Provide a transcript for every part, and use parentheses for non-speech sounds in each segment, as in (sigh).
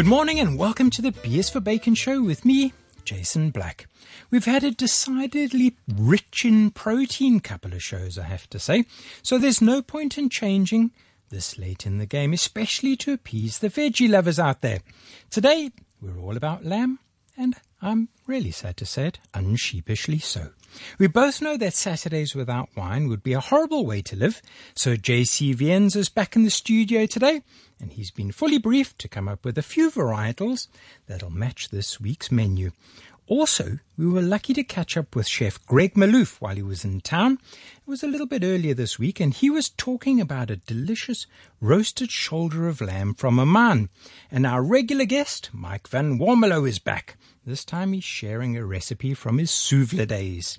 Good morning and welcome to the B is for Bacon show with me, Jason Black. We've had a decidedly rich in protein couple of shows, I have to say, so there's no point in changing this late in the game, especially to appease the veggie lovers out there. Today, we're all about lamb, and I'm really sad to say it, unsheepishly so. We both know that Saturdays without wine would be a horrible way to live, so JC Viens is back in the studio today, and he's been fully briefed to come up with a few varietals that'll match this week's menu. Also, we were lucky to catch up with Chef Greg Malouf while he was in town. It was a little bit earlier this week, and he was talking about a delicious roasted shoulder of lamb from Oman. And our regular guest, Mike Van Warmelo, is back. This time he's sharing a recipe from his Souvla days.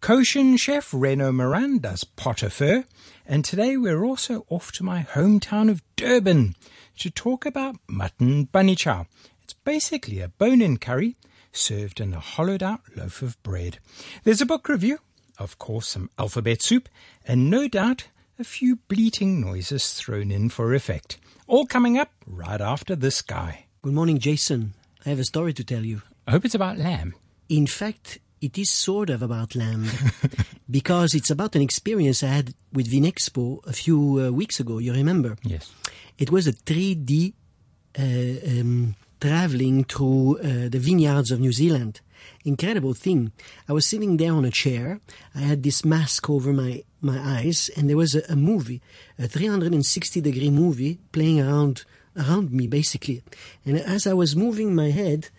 Koshin chef Renaud Morin does pot au feu, and today we're also off to my hometown of Durban to talk about mutton bunny chow. It's basically a bone-in curry served in a hollowed out loaf of bread. There's a book review, of course, some alphabet soup, and no doubt a few bleating noises thrown in for effect. All coming up right after this guy. Good morning, Jason. I have a story to tell you. I hope it's about lamb. In fact, it is sort of about lamb (laughs) because it's about an experience I had with Vinexpo a few uh, weeks ago. You remember? Yes. It was a 3D uh, um, traveling through uh, the vineyards of New Zealand. Incredible thing. I was sitting there on a chair. I had this mask over my, my eyes, and there was a, a movie, a 360 degree movie playing around around me, basically. And as I was moving my head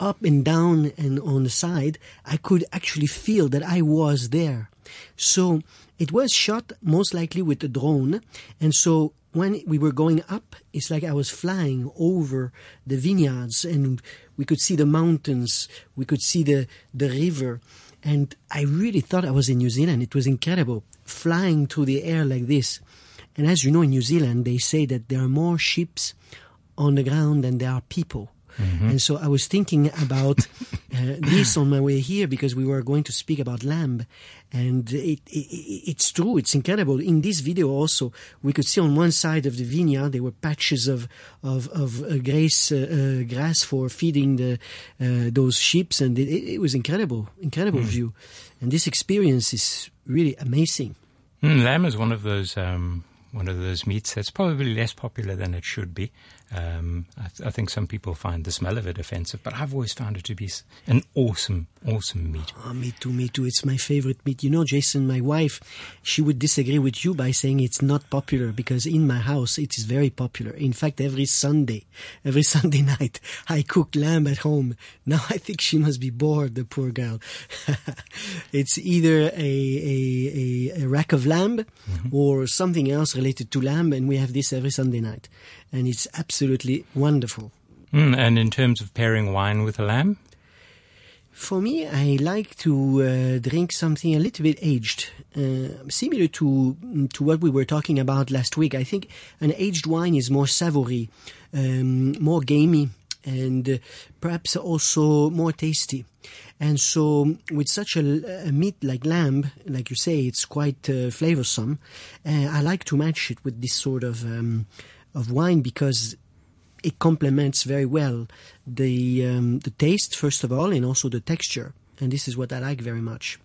up and down and on the side, I could actually feel that I was there. So it was shot most likely with a drone, and so when we were going up, it's like I was flying over the vineyards and we could see the mountains, we could see the, the river. And I really thought I was in New Zealand. It was incredible flying through the air like this. And as you know, in New Zealand, they say that there are more ships on the ground than there are people. Mm-hmm. And so I was thinking about (laughs) uh, this on my way here because we were going to speak about lamb. And it, it, it's true, it's incredible. In this video also, we could see on one side of the vineyard there were patches of of, of uh, grass, uh, uh, grass for feeding the uh, those sheep, and it, it, was incredible, incredible mm. view. And this experience is really amazing. Mm, lamb is one of those um, one of those meats that's probably less popular than it should be. Um, I, th- I, think some people find the smell of it offensive, but I've always found it to be an awesome, awesome meat. Oh, me too, me too. It's my favorite meat. You know, Jason, my wife, she would disagree with you by saying it's not popular because in my house it is very popular. In fact, every Sunday, every (laughs) Sunday night, I cook lamb at home. Now I think she must be bored, the poor girl. (laughs) it's either a, a, a, a, rack of lamb mm-hmm. or something else related to lamb, and we have this every Sunday night and it's absolutely wonderful. Mm, and in terms of pairing wine with a lamb? For me, I like to uh, drink something a little bit aged, uh, similar to to what we were talking about last week. I think an aged wine is more savory, um, more gamey, and uh, perhaps also more tasty. And so, with such a, a, meat like lamb, like you say, it's quite uh, flavorsome. Uh, I like to match it with this sort of um, of wine because it complements very well the um, the taste first of all and also the texture and this is what I like very much.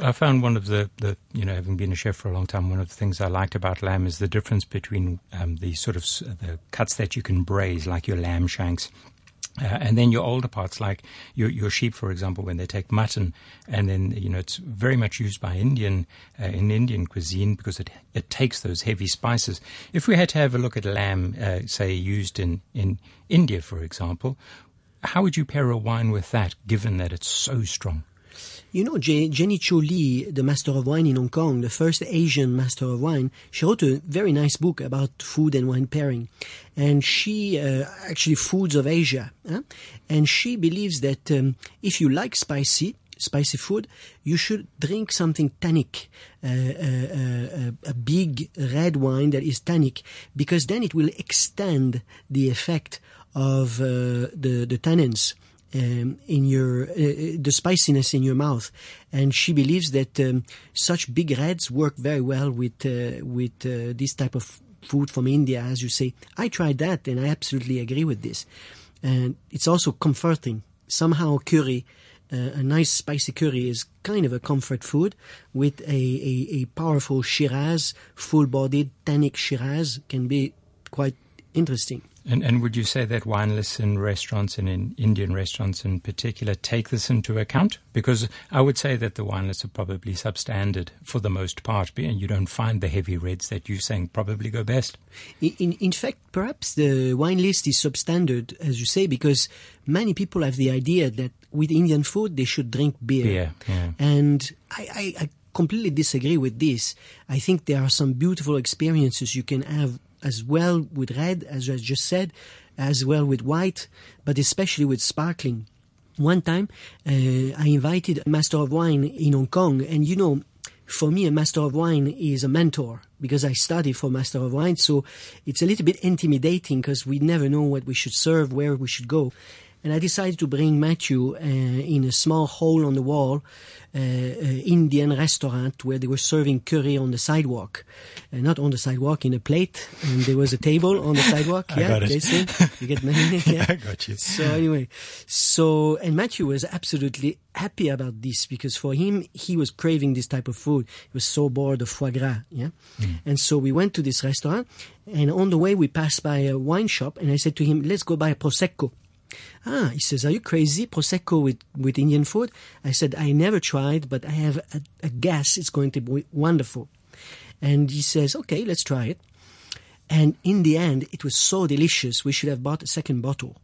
I found one of the, the, you know, having been a chef for a long time, one of the things I liked about lamb is the difference between um, the sort of the cuts that you can braise, like your lamb shanks, uh, and then your older parts, like your, your sheep, for example, when they take mutton, and then you know it's very much used by Indian uh, in Indian cuisine because it it takes those heavy spices. If we had to have a look at lamb, uh, say used in in India, for example, how would you pair a wine with that, given that it's so strong? You know, Jeannie Cho Lee, the master of wine in Hong Kong, the first Asian master of wine, she wrote a very nice book about food and wine pairing. And she, uh, actually, Foods of Asia. Huh? And she believes that um, if you like spicy, spicy food, you should drink something tannic, uh, uh, uh, a big red wine that is tannic, because then it will extend the effect of uh, the, the tannins um, in your uh, uh, the spiciness in your mouth, and she believes that um, such big reds work very well with uh, with uh, this type of food from India, as you say. I tried that, and I absolutely agree with this. And it's also comforting. Somehow, curry, uh, a nice spicy curry, is kind of a comfort food with a, a, a powerful Shiraz, full-bodied tannic Shiraz can be quite interesting. And, and would you say that wine lists in restaurants and in Indian restaurants in particular take this into account? Because I would say that the wine lists are probably substandard for the most part, and you don't find the heavy reds that you're saying probably go best. In, in, in fact, perhaps the wine list is substandard, as you say, because many people have the idea that with Indian food they should drink beer. Beer, yeah. And I, I, I completely disagree with this. I think there are some beautiful experiences you can have as well with red, as I just said, as well with white, but especially with sparkling. One time, uh, I invited a master of wine in Hong Kong, and you know, for me, a master of wine is a mentor because I study for master of wine. So it's a little bit intimidating because we never know what we should serve, where we should go. And I decided to bring Matthew uh, in a small hole on the wall, uh, uh, Indian restaurant where they were serving curry on the sidewalk, uh, not on the sidewalk in a plate, and there was a table on the sidewalk. (laughs) I yeah, got it. Jason, you get money. (laughs) Yeah, I got you. So anyway, so and Matthew was absolutely happy about this because for him he was craving this type of food. He was so bored of foie gras. Yeah, and so we went to this restaurant, and on the way we passed by a wine shop, and I said to him, "Let's go buy a prosecco." Ah, he says, Are you crazy? Prosecco with, with Indian food? I said, I never tried, but I have a, a guess it's going to be wonderful. And he says, Okay, let's try it. And in the end, it was so delicious, we should have bought a second bottle.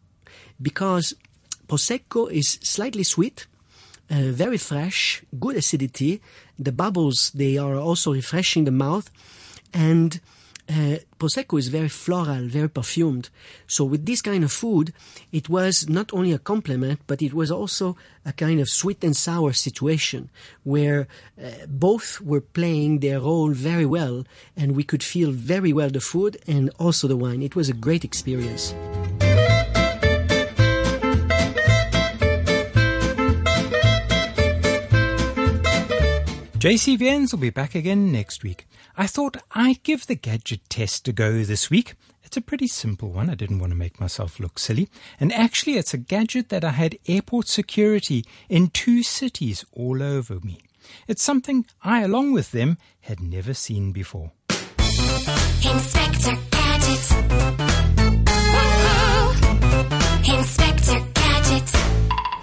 Because Prosecco is slightly sweet, uh, very fresh, good acidity. The bubbles, they are also refreshing the mouth. And uh, Prosecco is very floral, very perfumed. So with this kind of food, it was not only a compliment, but it was also a kind of sweet and sour situation where uh, both were playing their role very well, and we could feel very well the food and also the wine. It was a great experience. JC Viens will be back again next week. I thought I'd give the gadget test a go this week. It's a pretty simple one. I didn't want to make myself look silly. And actually, it's a gadget that I had airport security in two cities all over me. It's something I, along with them, had never seen before. Inspector Gadget.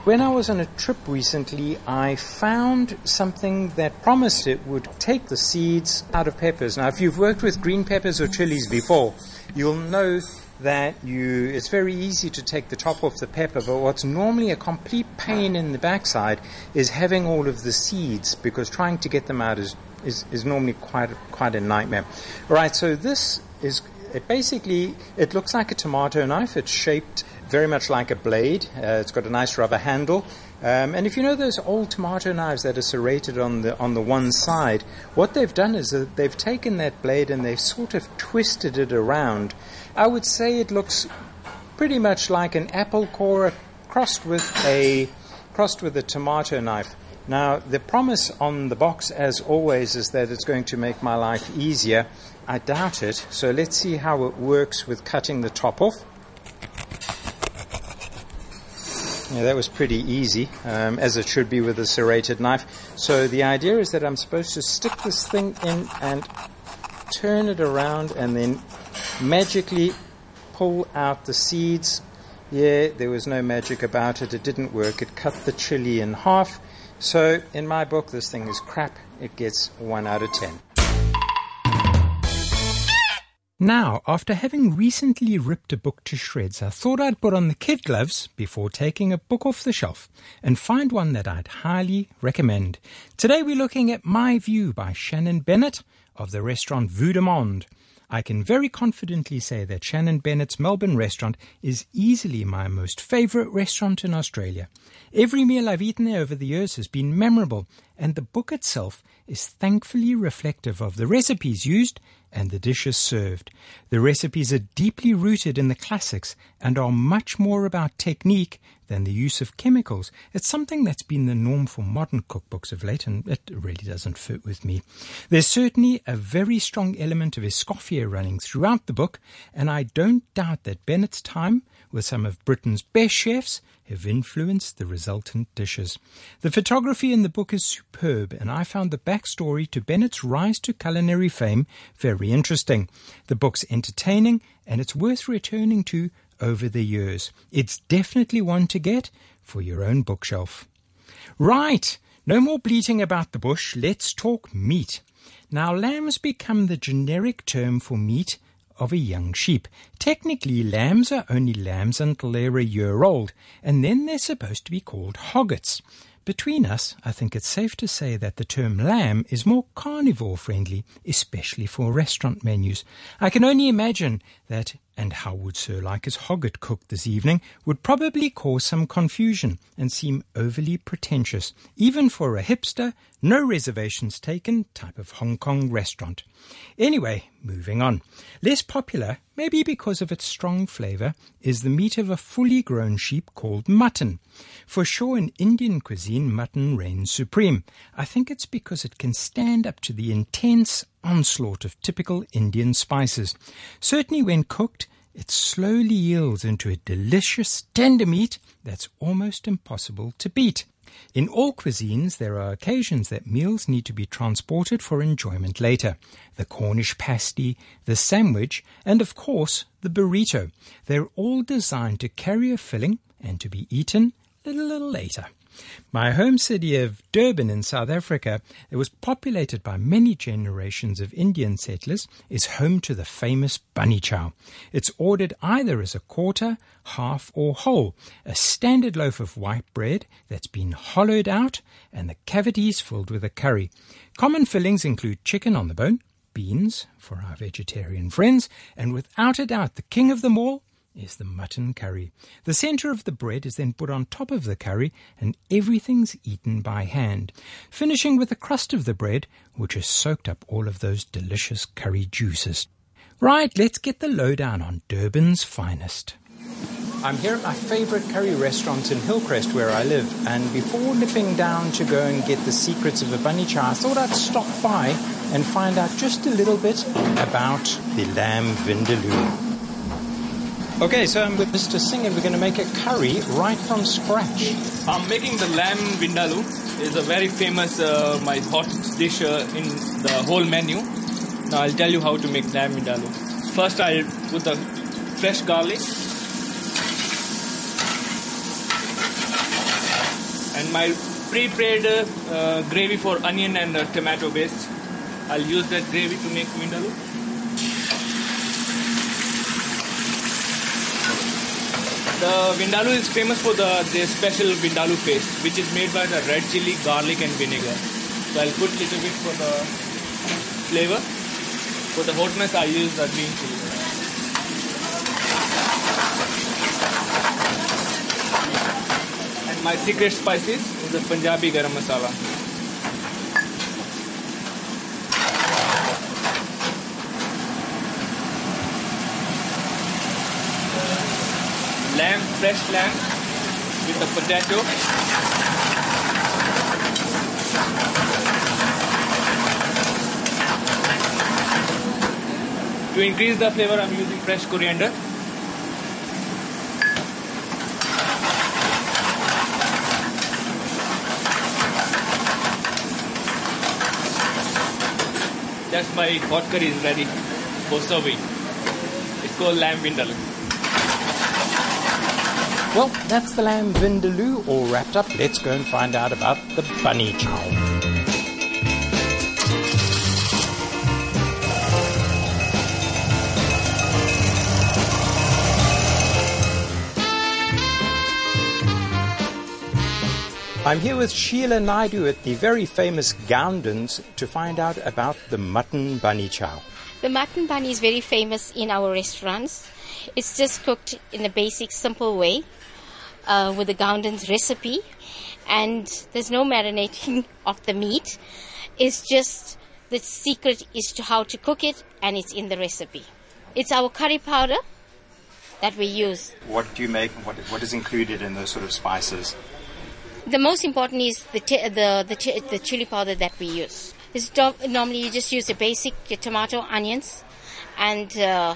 When I was on a trip recently, I found something that promised it would take the seeds out of peppers. Now, if you've worked with green peppers or chilies before, you'll know that you it's very easy to take the top off the pepper, but what's normally a complete pain in the backside is having all of the seeds because trying to get them out is is, is normally quite quite a nightmare. All right, so this is it basically it looks like a tomato knife. It's shaped very much like a blade. Uh, it's got a nice rubber handle. Um, and if you know those old tomato knives that are serrated on the on the one side, what they've done is that they've taken that blade and they've sort of twisted it around. I would say it looks pretty much like an apple core crossed with a crossed with a tomato knife. Now, the promise on the box, as always, is that it's going to make my life easier. I doubt it. So let's see how it works with cutting the top off. Yeah, that was pretty easy, um, as it should be with a serrated knife. So the idea is that I'm supposed to stick this thing in and turn it around and then magically pull out the seeds. Yeah, there was no magic about it. It didn't work. It cut the chili in half. So in my book, this thing is crap. It gets one out of ten. Now, after having recently ripped a book to shreds, I thought I'd put on the kid gloves before taking a book off the shelf and find one that I'd highly recommend. Today we're looking at My View by Shannon Bennett of the restaurant Vue. I can very confidently say that Shannon Bennett's Melbourne restaurant is easily my most favourite restaurant in Australia. Every meal I've eaten there over the years has been memorable, and the book itself is thankfully reflective of the recipes used and the dishes served. The recipes are deeply rooted in the classics and are much more about technique than the use of chemicals. It's something that's been the norm for modern cookbooks of late, and it really doesn't fit with me. There's certainly a very strong element of Escoffier running throughout the book, and I don't doubt that Bennett's time with some of Britain's best chefs have influenced the resultant dishes. The photography in the book is superb, and I found the backstory to Bennett's rise to culinary fame very interesting. The book's entertaining, and it's worth returning to over the years. It's definitely one to get for your own bookshelf. Right, no more bleating about the bush. Let's talk meat. Now, lamb's become the generic term for meat of a young sheep. Technically, lambs are only lambs until they're a year old, and then they're supposed to be called hoggets. Between us, I think it's safe to say that the term lamb is more carnivore friendly, especially for restaurant menus. I can only imagine that, and how would Sir like his hogget cooked this evening, would probably cause some confusion and seem overly pretentious, even for a hipster, no reservations taken type of Hong Kong restaurant. Anyway, moving on. Less popular, maybe because of its strong flavour, is the meat of a fully grown sheep called mutton. For sure, in Indian cuisine, mutton reigns supreme. I think it's because it can stand up to the intense onslaught of typical Indian spices. Certainly, when cooked, it slowly yields into a delicious, tender meat that's almost impossible to beat. In all cuisines, there are occasions that meals need to be transported for enjoyment later. The Cornish pasty, the sandwich, and of course, the burrito. They're all designed to carry a filling and to be eaten a little later. My home city of Durban in South Africa, that was populated by many generations of Indian settlers, is home to the famous bunny chow. It's ordered either as a quarter, half, or whole, a standard loaf of white bread that's been hollowed out and the cavities filled with a curry. Common fillings include chicken on the bone, beans for our vegetarian friends, and without a doubt the king of them all is the mutton curry. The center of the bread is then put on top of the curry and everything's eaten by hand, finishing with the crust of the bread, which has soaked up all of those delicious curry juices. Right, let's get the lowdown on Durban's finest. I'm here at my favorite curry restaurant in Hillcrest where I live, and before nipping down to go and get the secrets of a bunny chow, I thought I'd stop by and find out just a little bit about the lamb vindaloo. Okay, so I'm with Mr. Singh and we're going to make a curry right from scratch. I'm making the lamb vindaloo. It's a very famous, uh, my hot dish uh, in the whole menu. Now I'll tell you how to make lamb vindaloo. First, I'll put the fresh garlic and my pre-prepared uh, gravy for onion and uh, tomato base. I'll use that gravy to make vindaloo. The vindaloo is famous for the their special vindaloo paste, which is made by the red chili, garlic, and vinegar. So I'll put little bit for the flavor. For the hotness, I use the green chili. And my secret spices is the Punjabi garam masala. lamb, fresh lamb with the potato. To increase the flavor, I'm using fresh coriander. That's my hot curry is ready for serving. It's called lamb vindaloo. Well, that's the lamb vindaloo all wrapped up. Let's go and find out about the bunny chow. I'm here with Sheila Naidu at the very famous Goundens to find out about the mutton bunny chow. The mutton bunny is very famous in our restaurants. It's just cooked in a basic, simple way uh, with the Goundens recipe, and there's no marinating (laughs) of the meat. It's just the secret is to how to cook it, and it's in the recipe. It's our curry powder, that we use. What do you make? What what is included in those sort of spices? The most important is the the the, the chili powder that we use. It's do- normally you just use the basic your tomato, onions, and uh,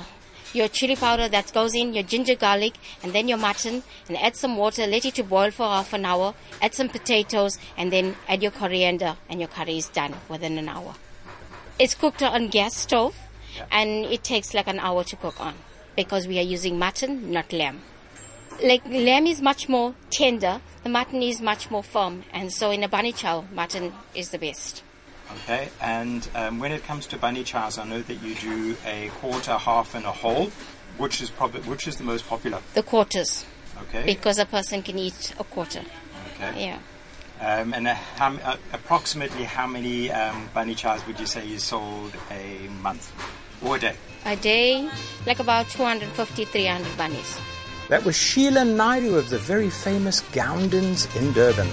your chili powder that goes in, your ginger, garlic, and then your mutton, and add some water, let it to boil for half an hour. Add some potatoes, and then add your coriander, and your curry is done within an hour. It's cooked on gas stove, and it takes like an hour to cook on because we are using mutton, not lamb. Like lamb is much more tender, the mutton is much more firm, and so in a bunny chow, mutton is the best. Okay, and um, when it comes to bunny chows, I know that you do a quarter, half, and a whole. Which is probably which is the most popular? The quarters, Okay. because a person can eat a quarter. okay. Yeah. Um, and uh, how, uh, approximately how many um, bunny chows would you say you sold a month or a day? A day, like about 250, 300 bunnies. That was Sheila Naidu of the very famous Goundens in Durban.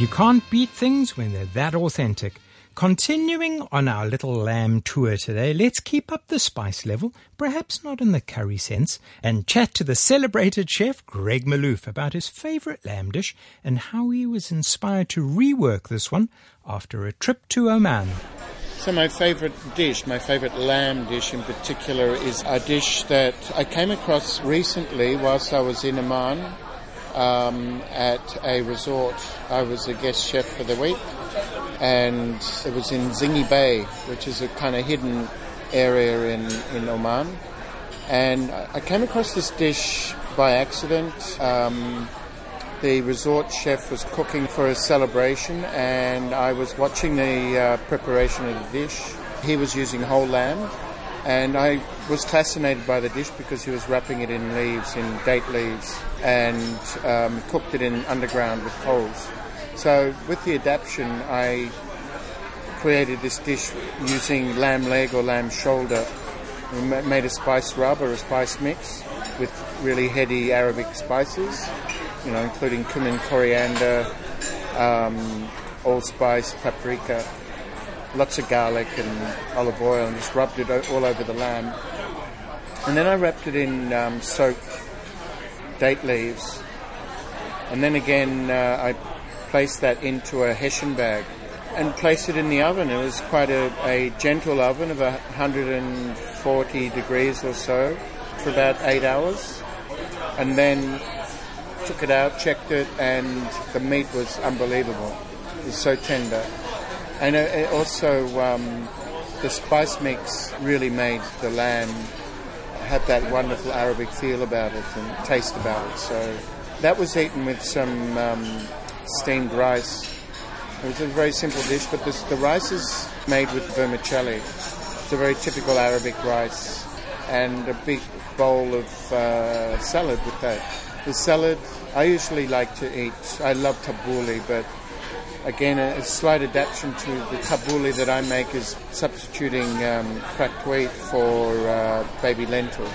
You can't beat things when they're that authentic. Continuing on our little lamb tour today, let's keep up the spice level, perhaps not in the curry sense, and chat to the celebrated chef Greg Malouf about his favourite lamb dish and how he was inspired to rework this one after a trip to Oman. So my favorite dish, my favorite lamb dish in particular, is a dish that I came across recently whilst I was in Oman um, at a resort. I was a guest chef for the week, and it was in Zighy Bay, which is a kind of hidden area in, in Oman. And I I came across this dish by accident. Um, the resort chef was cooking for a celebration, and I was watching the uh, preparation of the dish. He was using whole lamb, and I was fascinated by the dish because he was wrapping it in leaves, in date leaves, and um, cooked it in underground with coals. So, with the adaptation, I created this dish using lamb leg or lamb shoulder. We made a spice rub or a spice mix with really heady Arabic spices, you know, including cumin, coriander, um, allspice, paprika, lots of garlic and olive oil, and just rubbed it all over the lamb. And then I wrapped it in um, soaked date leaves, and then again uh, I placed that into a hessian bag and placed it in the oven. It was quite a, a gentle oven of 140 degrees or so for about eight hours, and then took it out, checked it, and the meat was unbelievable. It was so tender, and it also um, the spice mix really made the lamb have that wonderful Arabic feel about it and taste about it. So that was eaten with some um, steamed rice. It was a very simple dish, but this, the rice is made with vermicelli. It's a very typical Arabic rice, and a big bowl of uh, salad with that. The salad, I usually like to eat. I love tabbouleh, but again, a, slight adaptation to the tabbouleh that I make is substituting um, cracked wheat for uh, baby lentils.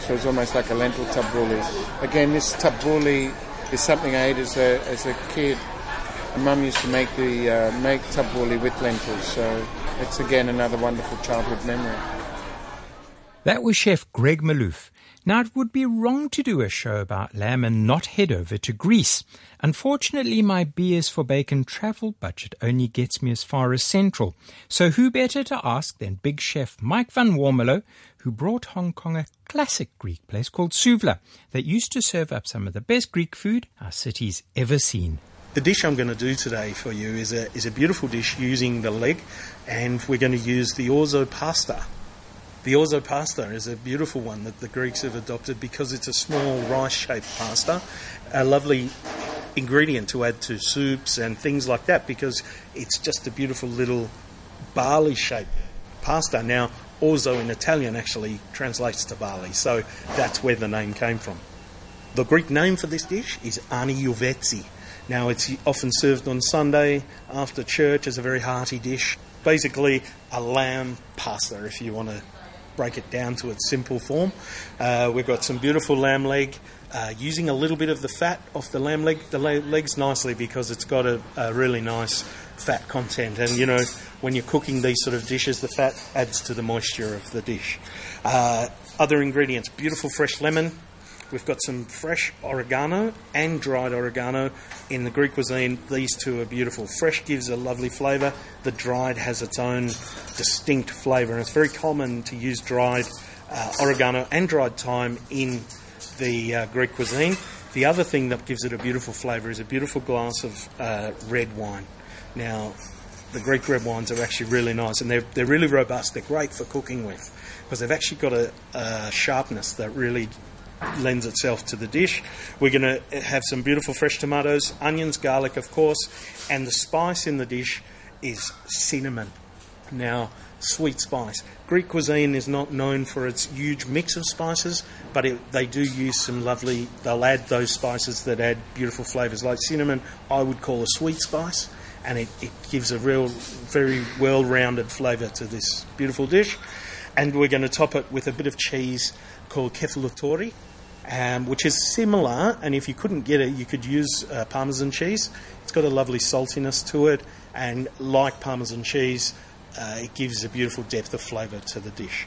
So it's almost like a lentil tabbouleh. Again, this tabbouleh is something I ate as a as a kid. My mum used to make the uh, make tabbouleh with lentils, so it's again another wonderful childhood memory. That was Chef Greg Malouf. Now, it would be wrong to do a show about lamb and not head over to Greece. Unfortunately, my B is for Bacon travel budget only gets me as far as Central. So who better to ask than big chef Mike van Warmelo, who brought Hong Kong a classic Greek place called Souvla that used to serve up some of the best Greek food our city's ever seen. The dish I'm going to do today for you is a, is a beautiful dish using the leg, and we're going to use the orzo pasta. The orzo pasta is a beautiful one that the Greeks have adopted because it's a small rice shaped pasta, a lovely ingredient to add to soups and things like that because it's just a beautiful little barley shaped pasta. Now, orzo in Italian actually translates to barley, so that's where the name came from. The Greek name for this dish is aniouvetsi. Now, it's often served on Sunday after church as a very hearty dish. Basically, a lamb pasta, if you want to break it down to its simple form. Uh, we've got some beautiful lamb leg. Uh, using a little bit of the fat off the lamb leg, the le- legs nicely because it's got a, a really nice fat content. And you know, when you're cooking these sort of dishes, the fat adds to the moisture of the dish. Uh, other ingredients: beautiful fresh lemon. We've got some fresh oregano and dried oregano. In the Greek cuisine, these two are beautiful. Fresh gives a lovely flavour. The dried has its own distinct flavour, and it's very common to use dried uh, oregano and dried thyme in the uh, Greek cuisine. The other thing that gives it a beautiful flavour is a beautiful glass of uh, red wine. Now, the Greek red wines are actually really nice and they're, they're really robust. They're great for cooking with because they've actually got a, a sharpness that really lends itself to the dish. We're going to have some beautiful fresh tomatoes, onions, garlic, of course, and the spice in the dish is cinnamon. Now, sweet spice. Greek cuisine is not known for its huge mix of spices, but it, they do use some lovely, they'll add those spices that add beautiful flavours. Like cinnamon, I would call a sweet spice, and it, it gives a real, very well rounded flavour to this beautiful dish. And we're going to top it with a bit of cheese called kefalotyri, um, which is similar. And if you couldn't get it, you could use uh, Parmesan cheese. It's got a lovely saltiness to it, and like Parmesan cheese, uh, it gives a beautiful depth of flavour to the dish.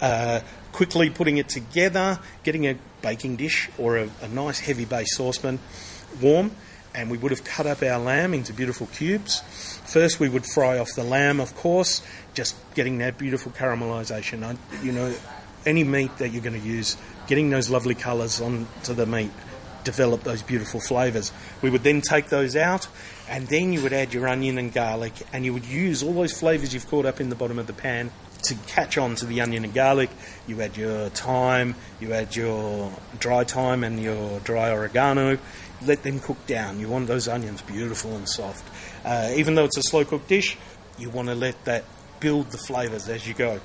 Uh, quickly putting it together, getting a baking dish or a, a nice heavy base saucepan warm, and we would have cut up our lamb into beautiful cubes. First, we would fry off the lamb, of course, just getting that beautiful caramelisation. You know, any meat that you're going to use, getting those lovely colours onto the meat, develop those beautiful flavours. We would then take those out, and then you would add your onion and garlic, and you would use all those flavours you've caught up in the bottom of the pan to catch on to the onion and garlic. You add your thyme, you add your dry thyme and your dry oregano. Let them cook down. You want those onions beautiful and soft. Uh, even though it's a slow cooked dish, you want to let that build the flavours as you go.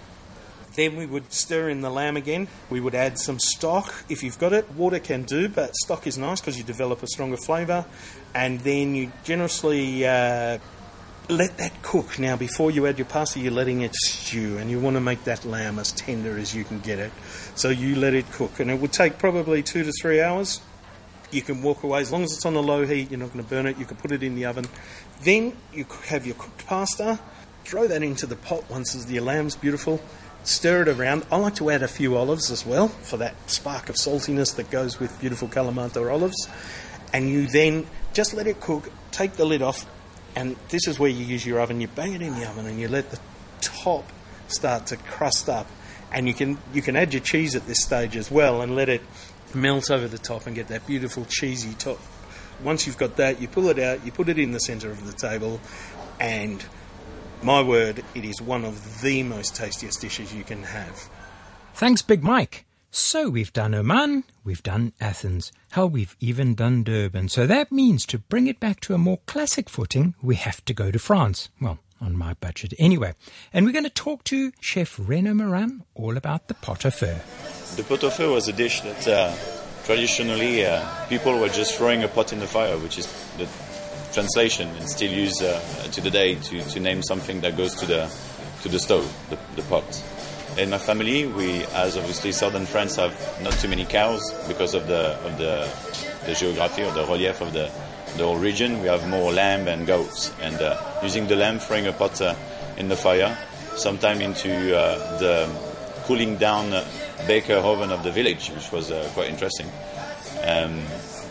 Then we would stir in the lamb again. We would add some stock if you've got it. Water can do, but stock is nice because you develop a stronger flavour. And then you generously uh, let that cook. Now, before you add your pasta, you're letting it stew, and you want to make that lamb as tender as you can get it. So you let it cook, and it would take probably two to three hours. You can walk away as long as it's on a low heat. You're not going to burn it. You can put it in the oven. Then you have your cooked pasta. Throw that into the pot once the lamb's beautiful. Stir it around. I like to add a few olives as well for that spark of saltiness that goes with beautiful Kalamata olives. And you then just let it cook. Take the lid off, and this is where you use your oven. You bang it in the oven, and you let the top start to crust up. And you can you can add your cheese at this stage as well, and let it melt over the top and get that beautiful cheesy top. Once you've got that, you pull it out, you put it in the centre of the table, and my word, it is one of the most tastiest dishes you can have. Thanks, Big Mike. So we've done Oman, we've done Athens, hell, we've even done Durban. So that means to bring it back to a more classic footing, we have to go to France. Well, on my budget anyway. And we're going to talk to Chef Renaud Morin all about the pot au feu. The pot au feu was a dish that uh, traditionally uh, people were just throwing a pot in the fire, which is the translation and still used uh, to the day to, to name something that goes to the to the stove, the, the pot. In my family, we, as obviously southern France, have not too many cows because of the of the the geography or the relief of the the whole region. We have more lamb and goats, and uh, using the lamb, throwing a pot uh, in the fire, sometime into uh, the cooling down uh, baker oven of the village, which was uh, quite interesting. Um,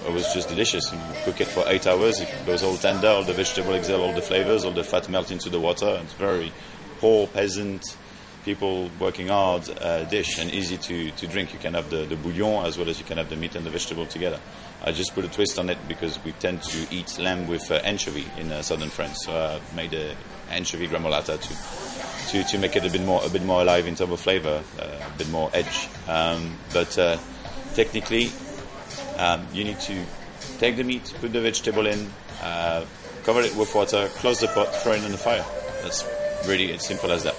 it was just delicious. You cook it for eight hours, it goes all tender, all the vegetable exhale all the flavors, all the fat melt into the water. It's very poor, peasant, people working hard uh, dish and easy to, to drink. You can have the, the bouillon as well as you can have the meat and the vegetable together. I just put a twist on it because we tend to eat lamb with uh, anchovy in uh, southern France. So I made a anchovy gremolata to, to, to make it a bit more a bit more alive in terms of flavor, uh, a bit more edge. Um, but uh, technically, um, you need to take the meat, put the vegetable in, uh, cover it with water, close the pot, throw it in the fire. That's really as simple as that.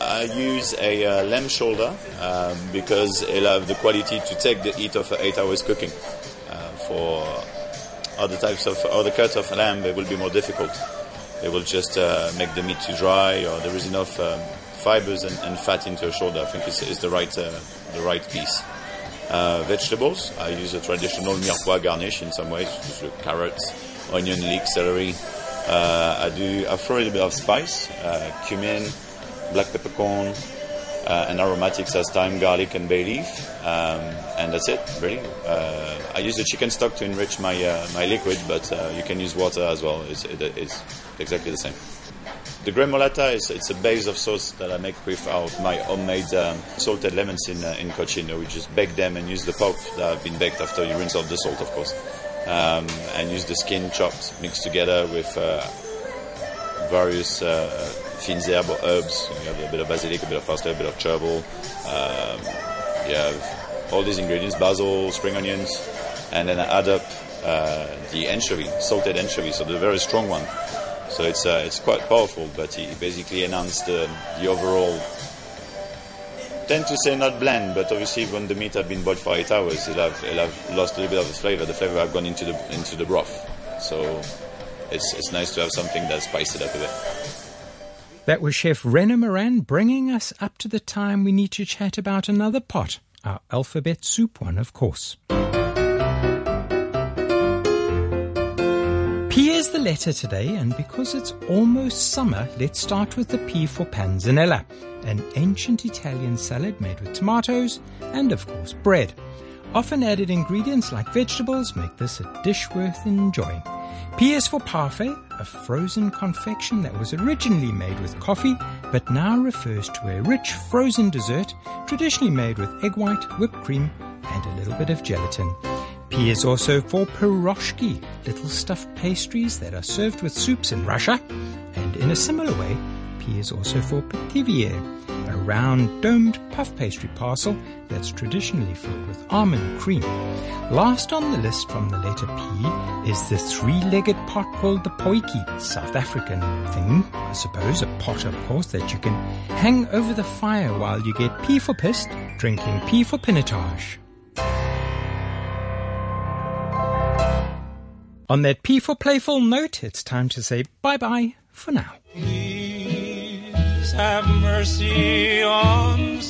I use a uh, lamb shoulder um, because it'll have the quality to take the heat of eight hours cooking. Uh, for other types of other cuts of lamb, it will be more difficult. It will just uh, make the meat too dry, or there is enough um, fibers and, and, fat into a shoulder. I think it's, it's the right uh, the right piece. Uh, vegetables, I use a traditional mirepoix garnish in some ways, carrots, onion, leek, celery, Uh, I do. I throw a little bit of spice, uh, cumin, black peppercorn, uh, and aromatics as thyme, garlic, and bay leaf, um, and that's it. Really. Uh, I use the chicken stock to enrich my uh, my liquid, but you can use water as well. It's, it, it's exactly the same. The gremolata is it's a base of sauce that I make with our, my homemade um, salted lemons in uh, in Cochino. We just bake them and use the pulp that have been baked after you rinse off the salt, of course, um, and use the skin chopped mixed together with uh, various uh, herbes or herbs. You have a bit of basilic, a bit of parsley, a bit of chervil. Um, you have all these ingredients: basil, spring onions, and then I add up uh, the anchovy, salted anchovy, so the very strong one. So it's uh, it's quite powerful, but he basically enhanced the, the overall. Tend to say not bland, but obviously when the meat had been boiled for eight hours, it'll have, it'll have lost a little bit of the flavor. The flavor have gone into the into the broth, so it's it's nice to have something that spices it up a bit. That was Chef Renaud Morin bringing us up to the time we need to chat about another pot, our alphabet soup one, of course. Letter today, and because it's almost summer, let's start with the P for panzanella, an ancient Italian salad made with tomatoes and, of course, bread. Often added ingredients like vegetables make this a dish worth enjoying. P is for parfait, a frozen confection that was originally made with coffee, but now refers to a rich frozen dessert traditionally made with egg white, whipped cream, and a little bit of gelatin. P is also for piroshki, little stuffed pastries that are served with soups in Russia. And in a similar way, P is also for pithivier, a round domed puff pastry parcel that's traditionally filled with almond cream. Last on the list from the letter P is the three-legged pot called the potjie, South African thing, I suppose, a pot of course that you can hang over the fire while you get P for pissed, drinking P for pinotage. On that P for playful note, it's time to say bye bye for now. Please have mercy on.